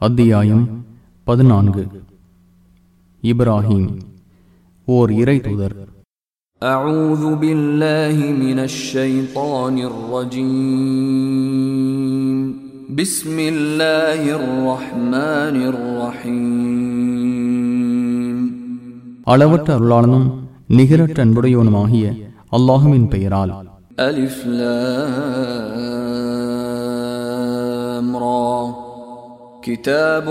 அத்தியாயம் பதினான்கு இப்ராஹிம் ஓர் இறை தூதர் أعوذ بالله من الشيطان الرجيم بسم الله الرحمن الرحيم அளவற்ற அருளாளனும் நிகரற்ற அன்புடையவனுமாகிய அல்லாஹுவின் பெயரால் ألف كتاب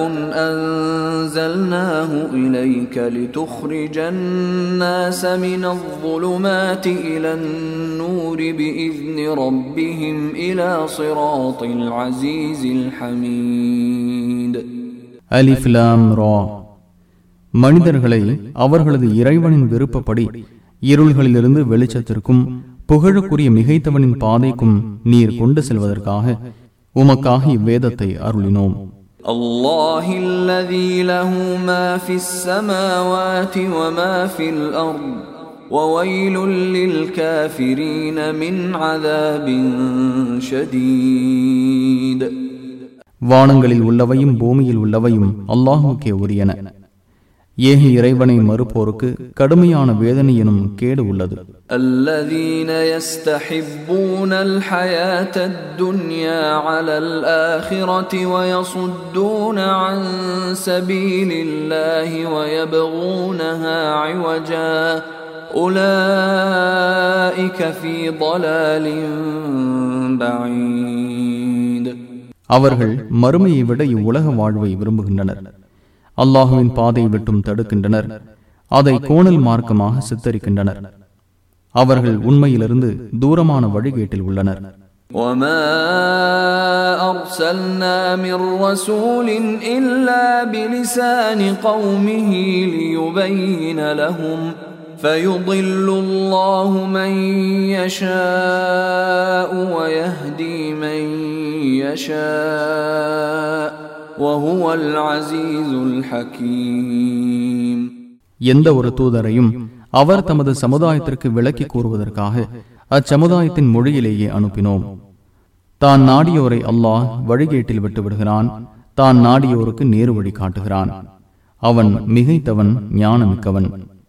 أنزلناه إليك لتخرج الناس من الظلمات إلى النور بإذن ربهم إلى صراط العزيز الحميد அலிஃப் லாம் ரா மனிதர்களை அவர்களது இறைவனின் விருப்பப்படி இருள்களிலிருந்து வெளிச்சத்திற்கும் புகழுக்குரிய மிகைத்தவனின் பாதைக்கும் நீர் கொண்டு செல்வதற்காக உமக்காக இவ்வேதத்தை அருளினோம் الله الذي له ما في السماوات وما في الأرض وويل للكافرين من عذاب شديد வானங்களில் உள்ளவையும் பூமியில் உள்ளவையும் அல்லாஹுக்கே உரியன ஏக இறைவனை மறுப்போருக்கு கடுமையான வேதனை எனும் கேடு உள்ளது الذين يستحبون الحياة الدنيا على الآخرة ويصدون عن سبيل الله ويبغونها عوجا أولئك في ضلال بعيد அவர்கள் மறுமையை விட இவ்வுலக வாழ்வை விரும்புகின்றனர் அல்லாஹுவின் பாதையை விட்டும் தடுக்கின்றனர் அதை கோணல் மார்க்கமாக சித்தரிக்கின்றனர் அவர்கள் உண்மையிலிருந்து தூரமான வழிகேட்டில் உள்ளனர் وما أرسلنا من رسول إلا بلسان قومه ليبين لهم فيضل الله من يشاء ويهدي من يشاء وهو العزيز الحكيم எந்த ஒரு தூதரையும் அவர் தமது சமுதாயத்திற்கு விளக்கி கூறுவதற்காக அச்சமுதாயத்தின் மொழியிலேயே அனுப்பினோம் தான் நாடியோரை அல்லாஹ் வழிகேட்டில் விட்டு விடுகிறான் தான் நாடியோருக்கு நேரு வழி காட்டுகிறான் அவன் மிகைத்தவன் ஞானமிக்கவன்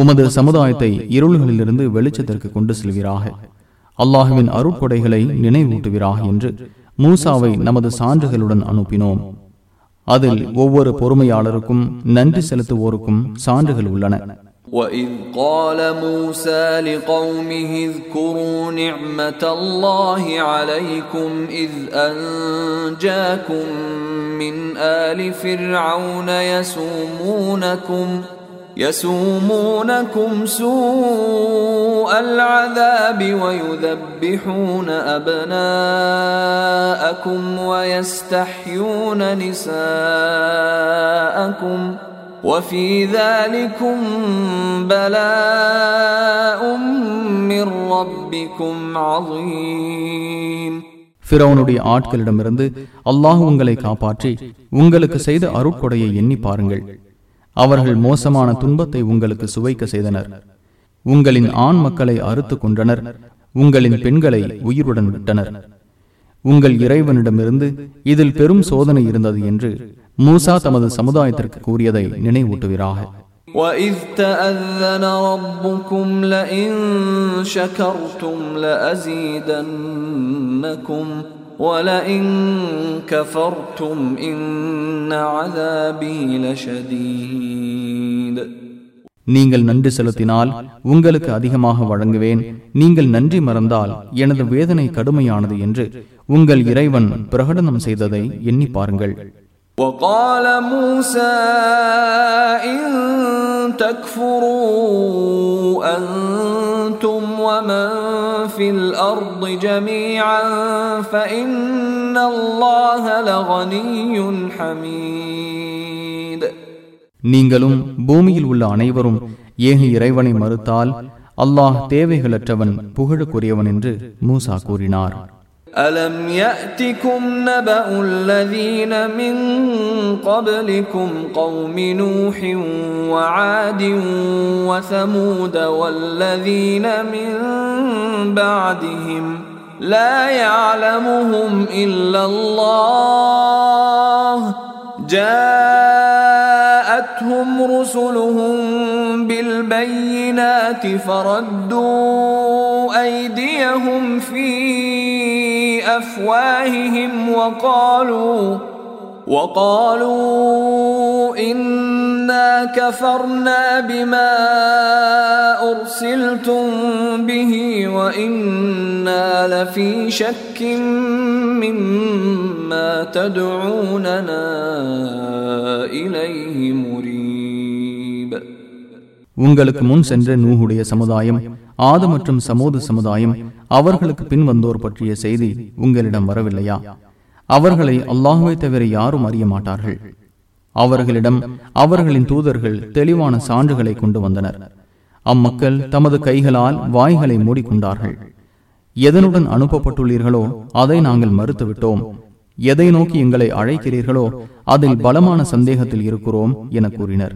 உமது சமுதாயத்தை இருள்களிலிருந்து வெளிச்சத்திற்கு கொண்டு செல்வீராக அல்லாஹுவின் அருட்கொடைகளை நினைவூட்டுவீராக என்று மூசாவை நமது சான்றுகளுடன் அனுப்பினோம் அதில் ஒவ்வொரு பொறுமையாளருக்கும் நன்றி செலுத்துவோருக்கும் சான்றுகள் உள்ளன وإذ قال موسى لقومه اذكروا نعمة الله عليكم إذ أنجاكم من آل فرعون يسومونكم يسومونكم سوء العذاب ويذبحون أبناءكم ويستحيون نساءكم وفي ذلكم بلاء من ربكم عظيم பிறவனுடைய ஆட்களிடமிருந்து அல்லாஹ் உங்களை காப்பாற்றி உங்களுக்கு செய்த அருட்கொடையை எண்ணி பாருங்கள் அவர்கள் மோசமான துன்பத்தை உங்களுக்கு சுவைக்க செய்தனர் உங்களின் ஆண் மக்களை அறுத்து கொன்றனர் உங்களின் பெண்களை உயிருடன் விட்டனர் உங்கள் இறைவனிடமிருந்து இதில் பெரும் சோதனை இருந்தது என்று மூசா தமது சமுதாயத்திற்கு கூறியதை நினைவூட்டுவீராக وإذ تأذن ربكم لئن شكرتم لأزيدنكم ولئن كفرتم إن عذابي لشديد நீங்கள் நன்றி செலுத்தினால் உங்களுக்கு அதிகமாக வழங்குவேன் நீங்கள் நன்றி மறந்தால் எனது வேதனை கடுமையானது என்று உங்கள் இறைவன் பிரகடனம் செய்ததை எண்ணி பாருங்கள் وقال موسى إن تكفروا أنتم ومن في الأرض جميعا فإن الله لغني حميد நீங்களும் பூமியில் உள்ள அனைவரும் ஏக இறைவனை மறுத்தால் அல்லாஹ் தேவைகளற்றவன் புகழுக்குரியவன் என்று மூசா கூறினார் ألم يأتكم نبأ الذين من قبلكم قوم نوح وعاد وثمود والذين من بعدهم لا يعلمهم إلا الله جاءتهم رسلهم بالبينات فردوا أيديهم في أفواههم وقالوا وقالوا إنا كفرنا بما أرسلتم به وإنا لفي شك مما تدعوننا إليه مريب உங்களுக்கு முன் சென்ற நூஹுடைய சமுதாயம் ஆது மற்றும் சமூது சமுதாயம் அவர்களுக்கு பின் வந்தோர் பற்றிய செய்தி உங்களிடம் வரவில்லையா? அவர்களை அல்லாஹுவை தவிர யாரும் அறிய மாட்டார்கள். அவர்களிடம் அவர்களின் தூதர்கள் தெளிவான சான்றுகளை கொண்டு வந்தனர். அம்மக்கள் தமது கைகளால் வாய்களை மூடிக்கொண்டார்கள். எதனுடன் அனுப்பப்பட்டுள்ளீர்களோ அதை நாங்கள் மறுத்துவிட்டோம். எதை நோக்கி எங்களை அழைக்கிறீர்களோ அதில் பலமான சந்தேகத்தில் இருக்கிறோம் என கூறினர்.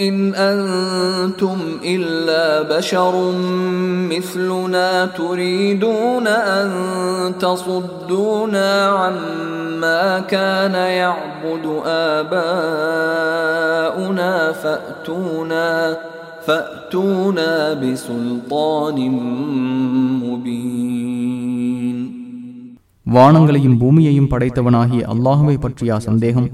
إن أنتم إلا بشر مثلنا تريدون أن تصدونا عما كان يعبد آباؤنا فأتونا فأتونا بسلطان مبين வானங்களையும் பூமியையும் படைத்தவனாகிய அல்லாஹுவை பற்றிய சந்தேகம்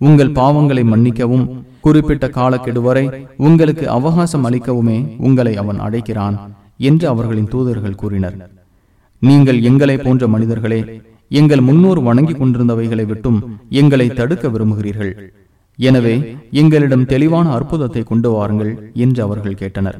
உங்கள் பாவங்களை மன்னிக்கவும் குறிப்பிட்ட காலக்கெடு வரை உங்களுக்கு அவகாசம் அளிக்கவுமே உங்களை அவன் அழைக்கிறான் என்று அவர்களின் தூதர்கள் கூறினர். நீங்கள் எங்களை போன்ற மனிதர்களே எங்கள் முன்னோர் வணங்கிக் கொண்டிருந்தவைகளை விட்டும் எங்களை தடுக்க விரும்புகிறீர்கள். எனவே எங்களிடம் தெளிவான அற்புதத்தை கொண்டு வாருங்கள் என்று அவர்கள் கேட்டனர்.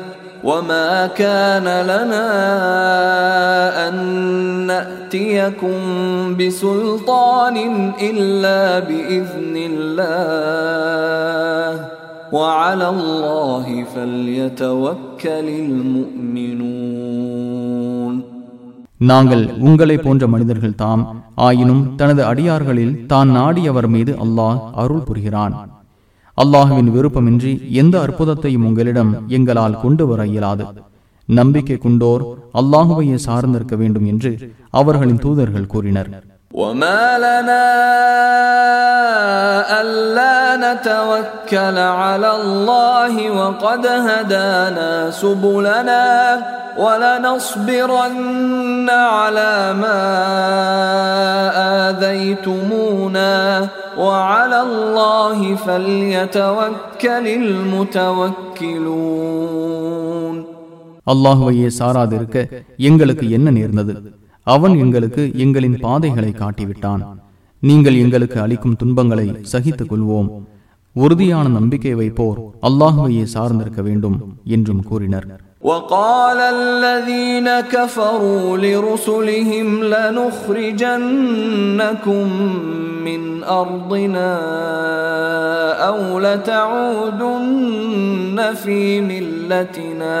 وما كان لنا أن نأتيكم بسلطان إلا بإذن الله وعلى الله فليتوكل المؤمنون நாங்கள் உங்களை போன்ற மனிதர்கள் தாம் ஆயினும் தனது அடியார்களில் தான் நாடியவர் மீது அல்லாஹ் அருள் புரிகிறான் அல்லாஹுவின் விருப்பமின்றி எந்த அற்புதத்தையும் உங்களிடம் எங்களால் கொண்டு வர இயலாது. நம்பிக்கை கொண்டோர் அல்லாஹுவையே சார்ந்திருக்க வேண்டும் என்று அவர்களின் தூதர்கள் கூறினர். وما لنا ألا نتوكل على الله وقد هدانا سبلنا ولنصبرن على ما آذيتمونا وعلى الله فليتوكل المتوكلون அல்லாஹுவையே சாராதிருக்க எங்களுக்கு என்ன நேர்ந்தது அவன் எங்களுக்கு எங்களின் பாதைகளை காட்டிவிட்டான் நீங்கள் எங்களுக்கு அளிக்கும் துன்பங்களை சகித்துக் கொள்வோம் உறுதியான நம்பிக்கை வைப்போர் அல்லாஹுவையே சார்ந்திருக்க வேண்டும் என்றும் கூறினர் وقال الذين كفروا لرسلهم لنخرجنكم من أرضنا أو لتعودن في ملتنا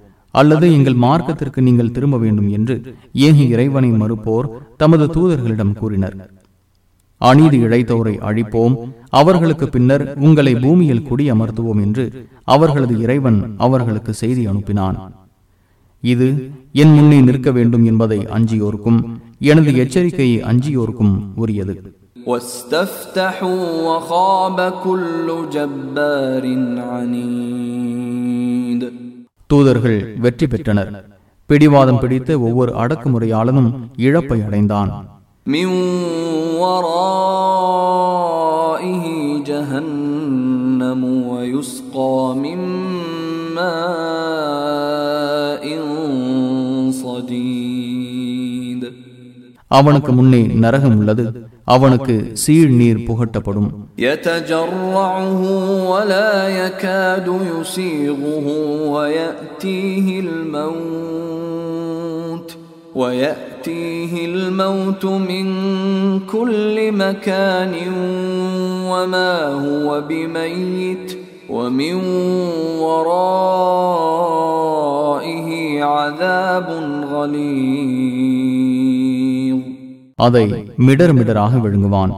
அல்லது எங்கள் மார்க்கத்திற்கு நீங்கள் திரும்ப வேண்டும் என்று ஏகி இறைவனை மறுப்போர் தமது தூதர்களிடம் கூறினர் அநீதி இழைத்தோரை அழிப்போம் அவர்களுக்கு பின்னர் உங்களை பூமியில் குடியமர்த்துவோம் என்று அவர்களது இறைவன் அவர்களுக்கு செய்தி அனுப்பினான் இது என் முன்னே நிற்க வேண்டும் என்பதை அஞ்சியோருக்கும் எனது எச்சரிக்கையை அஞ்சியோருக்கும் உரியது واستفتحوا وخاب كل جبار عنيد தூதர்கள் வெற்றி பெற்றனர். பிடிவாதம் பிடித்த ஒவ்வொரு அடக்குமுறையாளனும் இழப்பை அடைந்தான். من அவனுக்கு முன்னே நரகம் உள்ளது அவனுக்கு சீழ் நீர் புகட்டப்படும் يتجرعه ولا يكاد يسيغه ويأتيه الموت ويأتيه الموت من كل مكان وما هو بميت ومن ورائه عذاب غليظ அதை மிடர் மிடராக விழுங்குவான்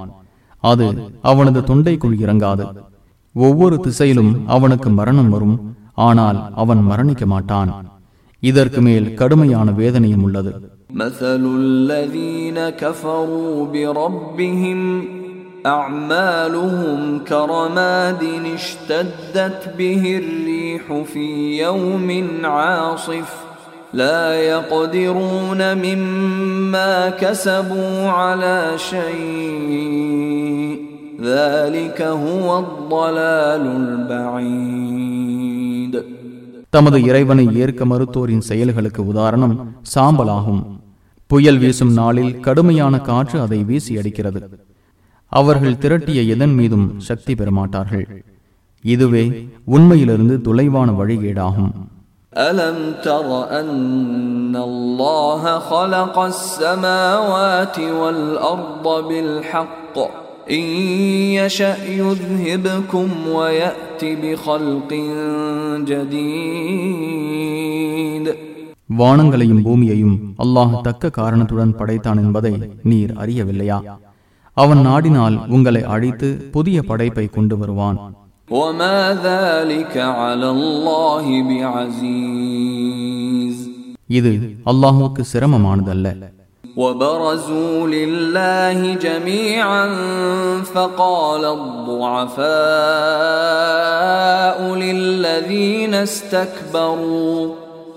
அது அவனது தொண்டைக்குள் இறங்காது ஒவ்வொரு திசையிலும் அவனுக்கு மரணம் வரும் ஆனால் அவன் மரணிக்க மாட்டான் இதற்கு மேல் கடுமையான வேதனையும் உள்ளது مثل الذين كفروا بربهم أعمالهم كرماد اشتدت به الريح في يوم عاصف لا يقدرون مما كسبوا على شيء ذلك هو الضلال البعيد தமது இறைவனை ஏற்க மறுத்தோரின் செயல்களுக்கு உதாரணம் சாம்பலாகும் புயல் வீசும் நாளில் கடுமையான காற்று அதை வீசி அடிக்கிறது அவர்கள் திரட்டிய எதன் மீதும் சக்தி பெறமாட்டார்கள் இதுவே உண்மையிலிருந்து தொலைவான வழிகேடாகும் ألم تر أن الله خلق السماوات والأرض بالحق إن يشأ يذهبكم ويأت بخلق جديد வானங்களையும் பூமியையும் அல்லாஹ் தக்க காரணத்துடன் படைத்தான் என்பதை நீர் அறியவில்லையா அவன் நாடினால் உங்களை அழித்து புதிய படைப்பை கொண்டு வருவான் وما ذلك على الله بعزيز இது அல்லாஹுவுக்கு சிரமமானதல்ல وبرزوا لله جميعا فقال الضعفاء للذين استكبروا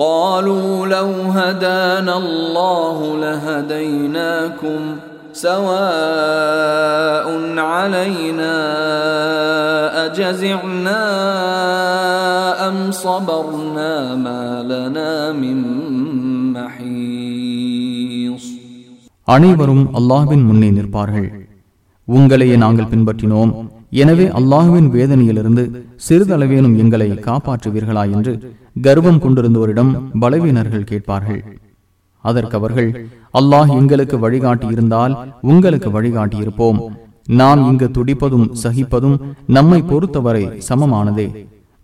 قالوا لو هدانا الله لهديناكم سواء علينا أجزعنا أم صبرنا ما لنا من محيص அனைவரும் அல்லாஹ்வின் முன்னே நிற்பார்கள் உங்களையே நாங்கள் பின்பற்றினோம் எனவே அல்லாஹுவின் வேதனையிலிருந்து சிறிதளவேனும் எங்களை காப்பாற்றுவீர்களா என்று கர்வம் கொண்டிருந்தோரிடம் பலவீனர்கள் கேட்பார்கள். அதற்கு அவர்கள் அல்லாஹ் எங்களுக்கு வழிகாட்டி இருந்தால் உங்களுக்கு வழிகாட்டி இருப்போம் நாம் இங்கு துடிப்பதும் சகிப்பதும் நம்மை பொறுத்தவரை சமமானதே.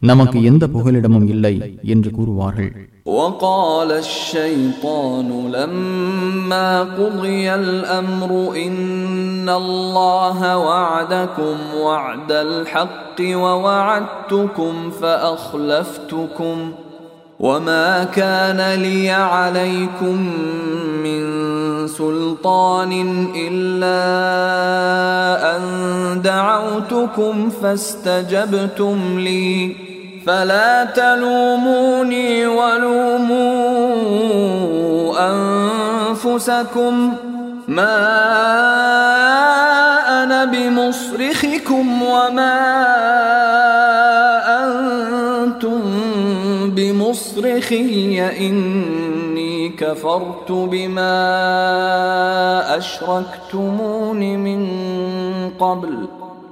நமக்கு எந்த புகலிடமும் இல்லை என்று கூறுவார்கள் وقال الشيطان لما قضي الامر ان الله وعدكم وعد الحق ووعدتكم فاخلفتكم وما كان لي عليكم من سلطان الا ان دعوتكم فاستجبتم لي فلا تلوموني ولوموا أنفسكم ما أنا بمصرخكم وما أنتم بمصرخي إني كفرت بما أشركتمون من قبل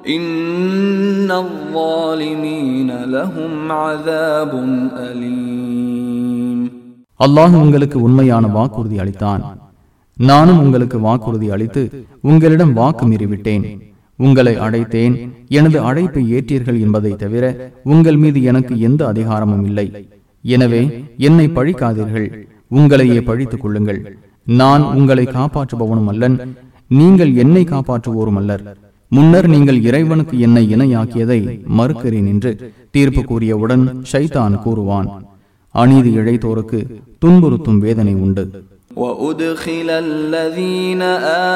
إن الظالمين لهم عذاب أليم அல்லாஹ் உங்களுக்கு உண்மையான வாக்குறுதி அளித்தான் நானும் உங்களுக்கு வாக்குறுதி அளித்து உங்களிடம் வாக்கு மீறிவிட்டேன் உங்களை அழைத்தேன் எனது அழைப்பை ஏற்றீர்கள் என்பதை தவிர உங்கள் மீது எனக்கு எந்த அதிகாரமும் இல்லை எனவே என்னை பழிக்காதீர்கள் உங்களையே பழித்துக் கொள்ளுங்கள் நான் உங்களை காப்பாற்றுபவனும் அல்லன் நீங்கள் என்னை காப்பாற்றுவோரும் அல்லர் முன்னர் நீங்கள் இறைவனுக்கு என்னை இணையாக்கியதை மறுக்கிறேன் என்று தீர்ப்பு கூறியவுடன் ஷைத்தான் கூறுவான் அநீதி இழைத்தோருக்கு துன்புறுத்தும் வேதனை உண்டு وأدخل الذين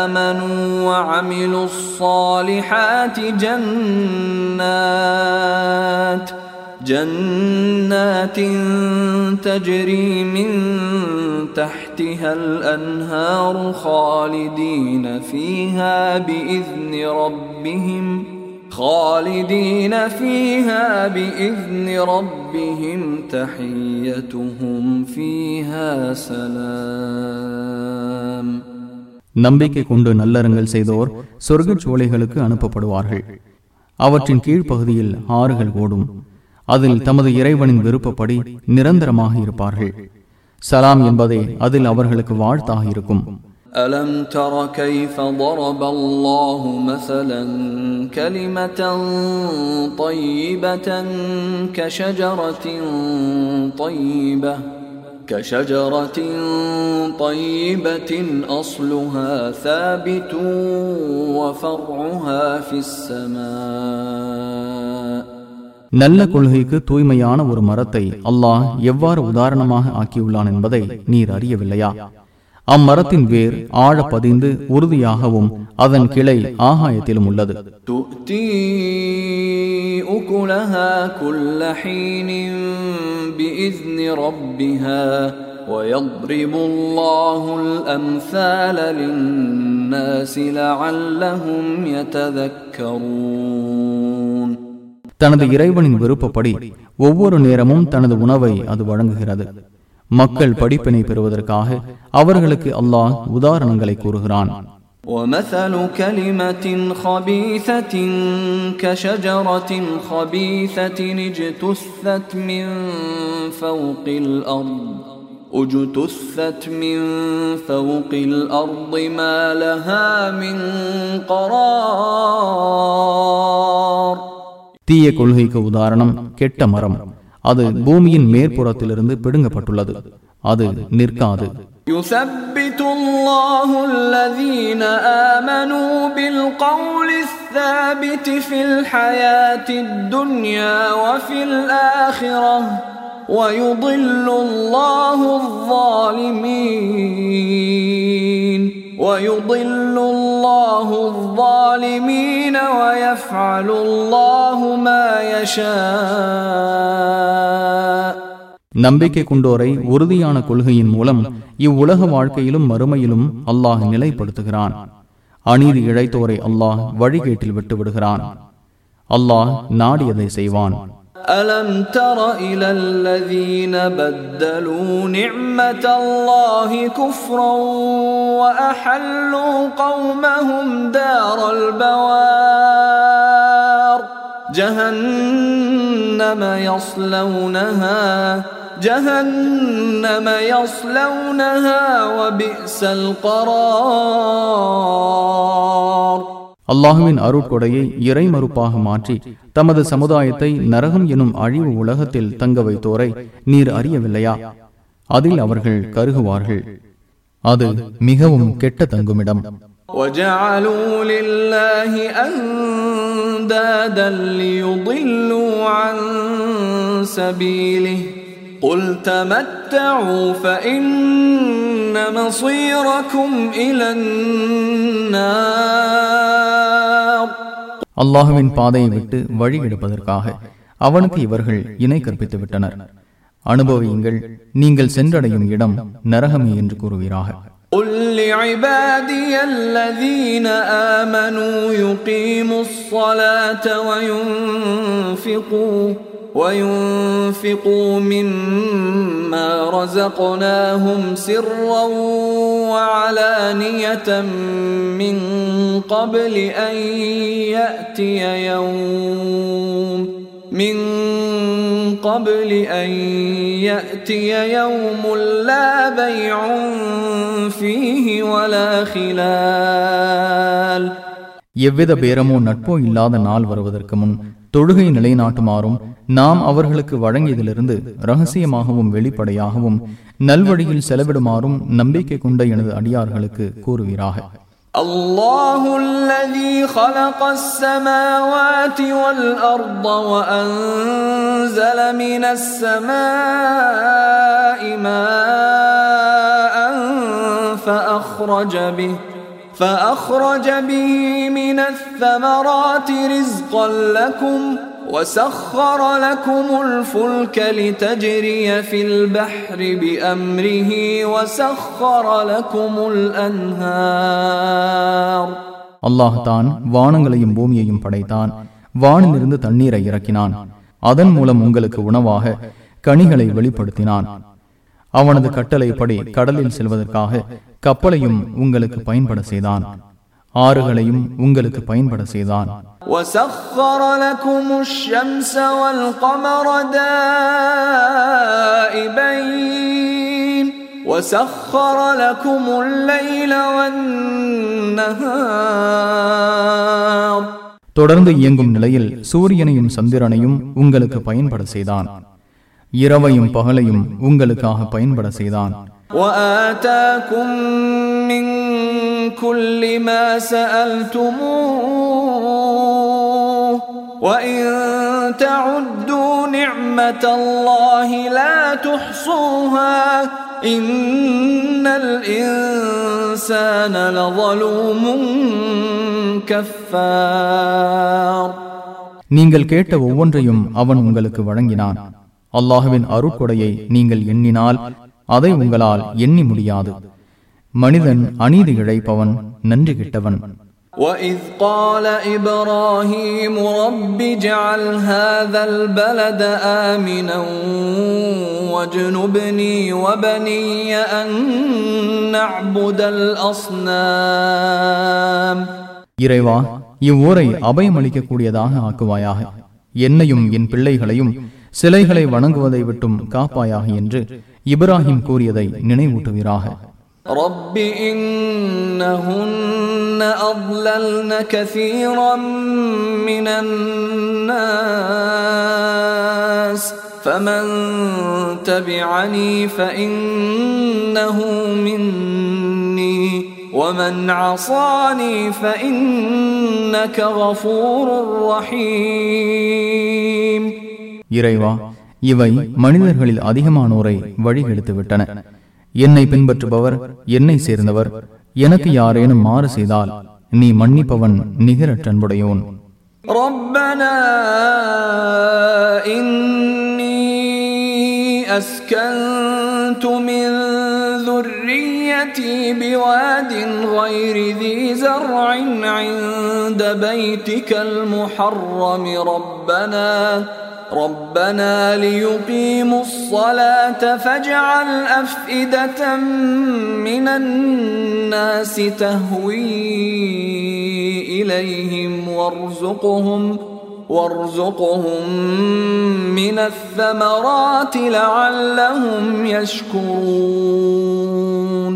آمنوا وعملوا الصالحات جنات جنات تجري من تحتها الأنهار خالدين فيها بإذن ربهم خالدين فيها بإذن ربهم تحيتهم فيها سلام நம்பிக்கை கொண்டு நல்லறங்கள் செய்தோர் சொர்க்கச் சோலைகளுக்கு அனுப்பப்படுவார்கள் அவற்றின் கீழ்ப்பகுதியில் ஆறுகள் ஓடும் அதில் தமது இறைவனின் விருப்பப்படி நிரந்தரமாக இருப்பார்கள் சலாம் என்பதே அதில் அவர்களுக்கு வாழ்த்தாக இருக்கும் ألم تر كيف ضرب الله مثلا كلمة طيبة كشجرة طيبة كشجرة طيبة أصلها ثابت وفرعها في السماء நல்ல கொள்கைக்கு தூய்மையான ஒரு மரத்தை அல்லாஹ் எவ்வாறு உதாரணமாக ஆக்கியுள்ளான் என்பதை நீர் அறியவில்லையா அம்மரத்தின் வேர் ஆழ பதிந்து உறுதியாகவும் அதன் கிளை ஆகாயத்திலும் உள்ளது تؤتي أكلها كل حين بإذن ربها ويضرب الله الأمثال للناس لعلهم يتذكرون தனது இறைவனின் விருப்பப்படி ஒவ்வொரு நேரமும் தனது உணவை அது வழங்குகிறது மக்கள் படிப்பினை பெறுவதற்காக அவர்களுக்கு அல்லாஹ் உதாரணங்களை கூறுகிறான் ومثل كلمة خبيثة كشجرة خبيثة اجتثت من فوق الأرض اجتثت من فوق الأرض ما لها من قرار தீய கொள்கைக்கு உதாரணம் கெட்ட மரம் அது பூமியின் மேற்புறத்திலிருந்து பிடுங்கப்பட்டுள்ளது அது நிற்காது يثبت الله الذين آمنوا بالقول الثابت في الحياة الدنيا وفي الآخرة ويضل الله الظالمين ويضل الله الظالمين ويفعل الله ما يشاء நம்பிக்கை கொண்டோரை உறுதியான கொள்கையின் மூலம் இவ்வுலக வாழ்க்கையிலும் மறுமையிலும் அல்லாஹ் நிலைப்படுத்துகிறான் அநீதி இழைத்தோரை அல்லாஹ் வழிகேட்டில் விட்டு விடுகிறான் அல்லாஹ் நாடியதை செய்வான் ألم تر إلى الذين بدلوا نعمة الله كفرا وأحلوا قومهم دار البوار جهنم يصلونها جهنم يصلونها وبئس القرار அல்லாஹுவின் அருட்கொடையை இறை மறுப்பாக மாற்றி தமது சமுதாயத்தை நரகம் எனும் அழிவு உலகத்தில் தங்க வைத்தோரை நீர் அறியவில்லையா அதில் அவர்கள் கருகுவார்கள் அது மிகவும் கெட்ட தங்குமிடம் وجعلوا لله أندادا ليضلوا عن سبيله قل تمتعوا فإن مصيركم إلى النار அல்லாஹுவின் பாதையை விட்டு வழி எடுப்பதற்காக அவனுக்கு இவர்கள் இணை கற்பித்து விட்டனர் அனுபவியுங்கள் நீங்கள் சென்றடையும் இடம் நரகமே என்று கூறுவீராக قل لعبادي الذين آمنوا يقيموا الصلاة وينفقوا وينفقوا مما رزقناهم سرا وعلانية من قبل أن يأتي يوم من قبل أن يأتي يوم لا بيع فيه ولا خلال எவ்வித பேரமோ நட்போ இல்லாத நாள் வருவதற்கு முன் தொழுகை நிலைநாட்டுமாறும் நாம் அவர்களுக்கு வழங்கியதிலிருந்து ரகசியமாகவும் வெளிப்படையாகவும் நல்வழியில் செலவிடுமாறும் நம்பிக்கை கொண்ட எனது அடியார்களுக்கு கூறுவீராக الله الذي خلق السماوات والأرض وأنزل من السماء ماء فأخرج به فأخرج به من الثمرات رزقا لكم وسخر لكم الفلك لتجري في البحر بأمره وسخر لكم الأنهار அல்லாஹ் தான் வானங்களையும் பூமியையும் படைத்தான் வானிலிருந்து தண்ணீரை இறக்கினான் அதன் மூலம் உங்களுக்கு உணவாக கனிகளை வெளிப்படுத்தினான் அவனது கட்டளைப்படி கடலில் செல்வதற்காக கப்பலையும் உங்களுக்கு பயன்பட செய்தான் ஆறுகளையும் உங்களுக்கு பயன்பட செய்தான் وسخر لكم الشمس والقمر دائبين وسخر لكم الليل والنهار தொடர்ந்து இயங்கும் நிலையில் சூரியனையும் சந்திரனையும் உங்களுக்கு பயன்பட செய்தான் இரவையும் பகலையும் உங்களுக்காக பயன்பட செய்தான் وآتاكم من كل ما سألتموه وإن تعدوا نعمة الله لا تحصوها إن الإنسان لظلوم كفار நீங்கள் கேட்ட ஒவ்வொன்றையும் அவன் உங்களுக்கு வழங்கினான் அல்லாஹுவின் அருட்கொடையை நீங்கள் எண்ணினால் அதை உங்களால் எண்ணி முடியாது மனிதன் அநீதி இழைப்பவன் நன்றி கிட்டவன் وإذ قال إبراهيم رب اجعل هذا البلد آمنا واجنبني وبني أن نعبد الأصنام இறைவா இவ்வூரை அபயமளிக்கக்கூடியதாக ஆக்குவாயாக என்னையும் என் பிள்ளைகளையும் சிலைகளை வணங்குவதை விட்டும் காப்பாயாக என்று இப்ராஹிம் கூறியதை நினைவூட்டுவீராக رب إنهن أضللن كثيرا من الناس فمن تبعني فإنه مني ومن عصاني فإنك غفور رحيم இறைவா இவை மனிதர்களில் அதிகமானோரை வழிகெடுத்து விட்டன என்னை பின்பற்றுபவர் என்னை சேர்ந்தவர் எனக்கு யாரேனும் மாறு செய்தால் நீ மன்னிப்பவன் நிகரற்றன்புடையோன் ربنا إني أسكنت من ذريتي بواد غير ذي زرع عند بيتك المحرم ربنا ربنا ليقيموا الصلاة فاجعل أفئدة من الناس تهوي إليهم وارزقهم وارزقهم من الثمرات لعلهم يشكرون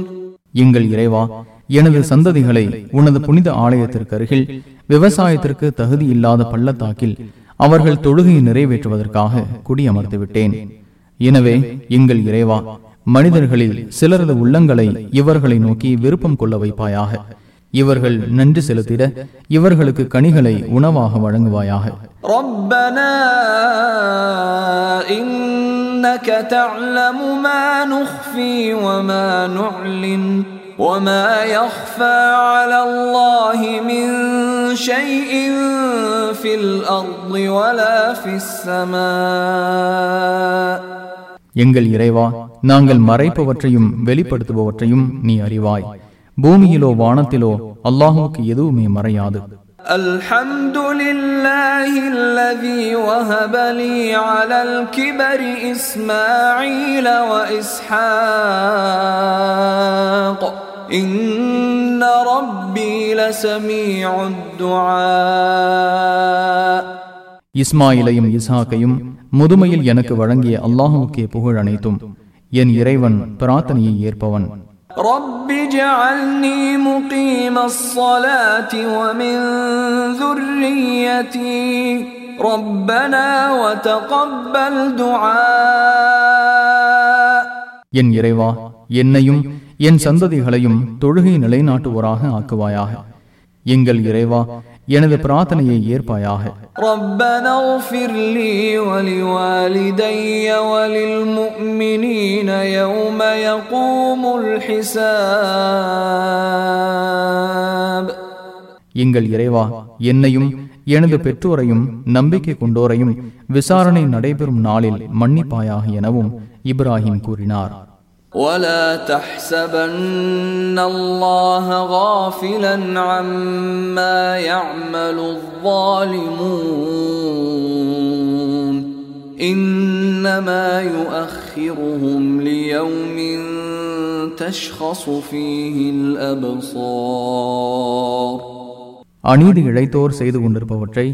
எங்கள் இறைவா எனது சந்ததிகளை உனது புனித ஆலயத்திற்கு அருகில் விவசாயத்திற்கு தகுதி இல்லாத பள்ளத்தாக்கில் அவர்கள் தொழுகையை நிறைவேற்றுவதற்காக குடியமர்த்து விட்டேன் எனவே எங்கள் இறைவா மனிதர்களில் சிலரது உள்ளங்களை இவர்களை நோக்கி விருப்பம் கொள்ள வைப்பாயாக. இவர்கள் நன்றி செலுத்திட இவர்களுக்கு கனிகளை உணவாக வழங்குவாயாக. ரப்பனா شيء في الأرض ولا في السماء எங்கள் இறைவா நாங்கள் மறைப்பவற்றையும் வெளிப்படுத்துபவற்றையும் நீ அறிவாய் பூமியிலோ வானத்திலோ அல்லாஹுவுக்கு எதுவுமே மறையாது الحمد لله الذي وهب لي على الكبر إسماعيل وإسحاق إن ربي لسميع الدعاء இஸ்மாயிலையும் இஸ்ஹாக்கையும் முதுமையில் எனக்கு வழங்கிய அல்லாஹுவுக்கே புகழ் அனைத்தும் என் இறைவன் பிரார்த்தனையை ஏற்பவன் رب اجعلني مقيم الصلاة ومن ذريتي ربنا وتقبل دعاء என் இறைவா என்னையும் என் சந்ததிகளையும் தொழுகை நிலைநாட்டுவோராக ஆக்குவாயாக. எங்கள் இறைவா எனது பிரார்த்தனையை ஏற்பாயாக. எங்கள் இறைவா என்னையும் எனது பெற்றோரையும் நம்பிக்கை கொண்டோரையும் விசாரணை நடைபெறும் நாளில் மன்னிப்பாயாக எனவும் இப்ராஹிம் கூறினார். ولا تحسبن الله غافلا عما يعمل الظالمون انما يؤخرهم ليوم تشخص فيه الابصار அநீதி இழைத்தோர் செய்து கொண்டிருப்பவற்றை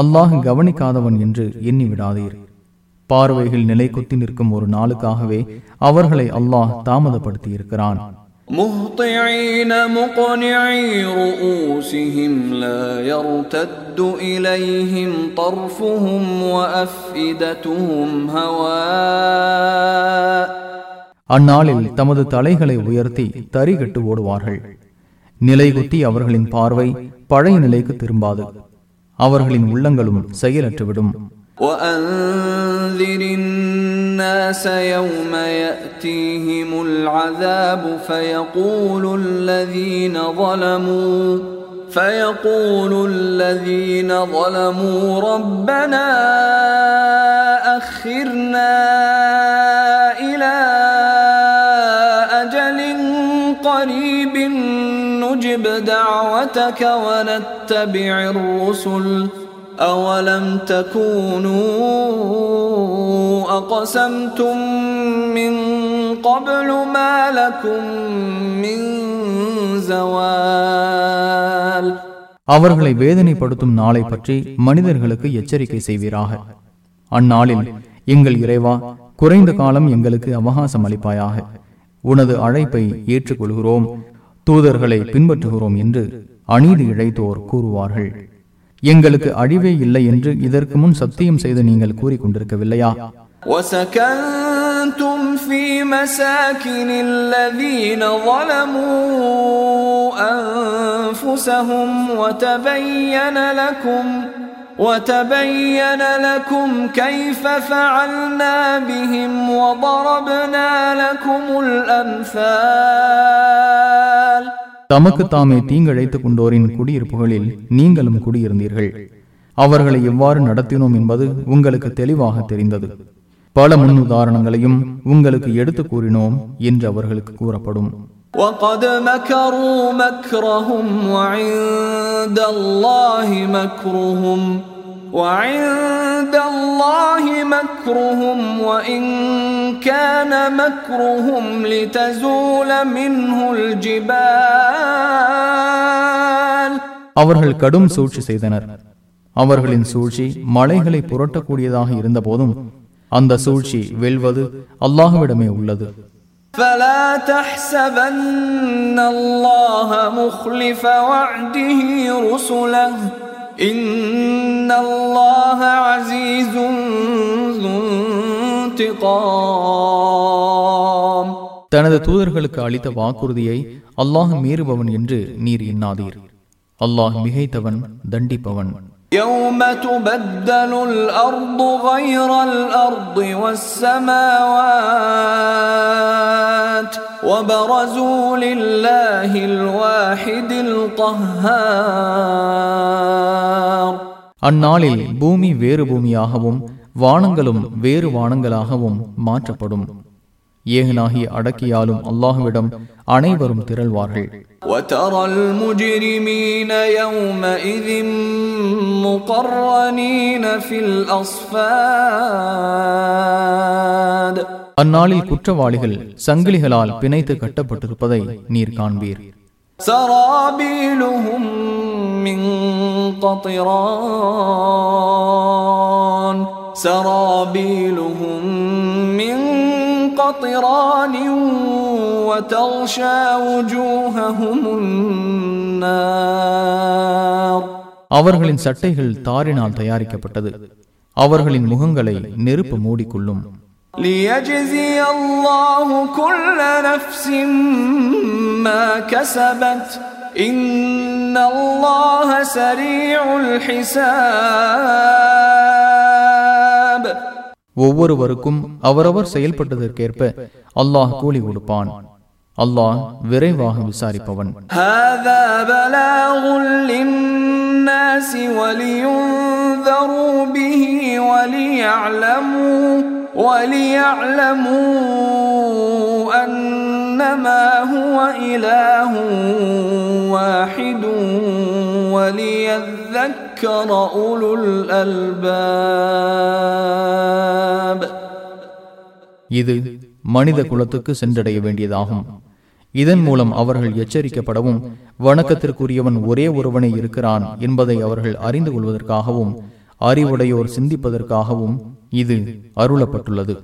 அல்லாஹ் கவனிக்காதவன் என்று எண்ணி விடாதீர் பார்வைகள் நிலை குத்தி நிற்கும் ஒரு நாளுக்காகவே அவர்களை அல்லாஹ் தாமதப்படுத்தி இருக்கிறான் مهطعين مقنعي رؤوسهم لا يرتد إليهم طرفهم وأفئدتهم هواء அந்நாளில் தமது தலைகளை உயர்த்தி தரிகட்டு ஓடுவார்கள் நிலைகுத்தி அவர்களின் பார்வை பழைய நிலைக்கு திரும்பாது அவர்களின் உள்ளங்களும் செயலற்றுவிடும் وأنذر الناس يوم يأتيهم العذاب فيقول الذين ظلموا فيقول الذين ظلموا ربنا أخرنا إلى أجل قريب نجب دعوتك ونتبع الرسل. أولم تكونوا أقسمتم من قبل ما لكم من زوال அவர்களை வேதனைப்படுத்தும் நாளை பற்றி மனிதர்களுக்கு எச்சரிக்கை செய்வீராக அந்நாளில் எங்கள் இறைவா குறைந்த காலம் எங்களுக்கு அவகாசம் அளிப்பாயாக உனது அழைப்பை ஏற்றுக்கொள்கிறோம் தூதர்களை பின்பற்றுகிறோம் என்று அநீதி இழைத்தோர் கூறுவார்கள் எங்களுக்கு அழிவே இல்லை என்று இதற்கு முன் சத்தியம் செய்து நீங்கள் கூறிக்கொண்டிருக்கவில்லையா وسكنتم في مساكن الذين ظلموا أنفسهم وتبين لكم وتبين لكم كيف فعلنا بهم وضربنا لكم الأمثال தமக்கு தாமே தீங்கிழைத்துக் கொண்டோரின் குடியிருப்புகளில் நீங்களும் குடியிருந்தீர்கள் அவர்களை எவ்வாறு நடத்தினோம் என்பது உங்களுக்கு தெளிவாக தெரிந்தது பல முன் உதாரணங்களையும் உங்களுக்கு எடுத்துக் கூறினோம் என்று அவர்களுக்கு கூறப்படும் وقد مكروا مكرهم وعند الله مكرهم وعند الله مكرهم وإن كان مكرهم لتزول منه الجبال அவர்கள் கடும் சூழ்ச்சி செய்தனர் அவர்களின் சூழ்ச்சி மலைகளை புரட்டக்கூடியதாக இருந்த போதும் அந்த சூழ்ச்சி வெல்வது அல்லாஹ்விடமே உள்ளது فلا تحسبن الله مخلف وعده رسله إن الله عزيز ذو انتقام தனது தூதர்களுக்கு அளித்த வாக்குறுதியை அல்லாஹ் மீறுபவன் என்று நீர் எண்ணாதீர் அல்லாஹ் மிகைத்தவன் தண்டிப்பவன் يوم تبدل الأرض غير الأرض والسماوات وبرزوا لله الواحد القهار அந்நாளில் பூமி வேறு பூமியாகவும் வானங்களும் வேறு வானங்களாகவும் மாற்றப்படும் ஏகனாகி அடக்கியாலும் அல்லாஹுவிடம் அனைவரும் திரள்வார்கள் وترى المجرمين يومئذ مقرنين في الأصفاد அந்நாளில் குற்றவாளிகள் சங்கிலிகளால் பிணைத்து கட்டப்பட்டிருப்பதை நீர் காண்பீர் سرابيلهم من قطران سرابيلهم من قطران وتغشى وجوههم النار அவர்களின் சட்டைகள் தாரினால் தயாரிக்கப்பட்டது அவர்களின் முகங்களை நெருப்பு மூடிக்கொள்ளும் ليجزي الله كل نفس ما كسبت إن الله سريع الحساب ஒவ்வொருவருக்கும் அவரவர் செயல்பட்டதற்கேற்ப அல்லாஹ் கூலி கொடுப்பான் அல்லாஹ் விரைவாக விசாரிப்பவன் هذا بلاغ للناس ولينذروا به وليعلموا وليعلموا أنما هو إله واحد وليذكر أولو الألباب இது மனித குலத்துக்கு சென்றடைய வேண்டியதாகும் இதன் மூலம் அவர்கள் எச்சரிக்கப்படவும் வணக்கத்திற்குரியவன் ஒரே ஒருவனே இருக்கிறான் என்பதை அவர்கள் அறிந்து கொள்வதற்காகவும் அறிவுடையோர் சிந்திப்பதற்காகவும் இது அருளப்பட்டுள்ளது.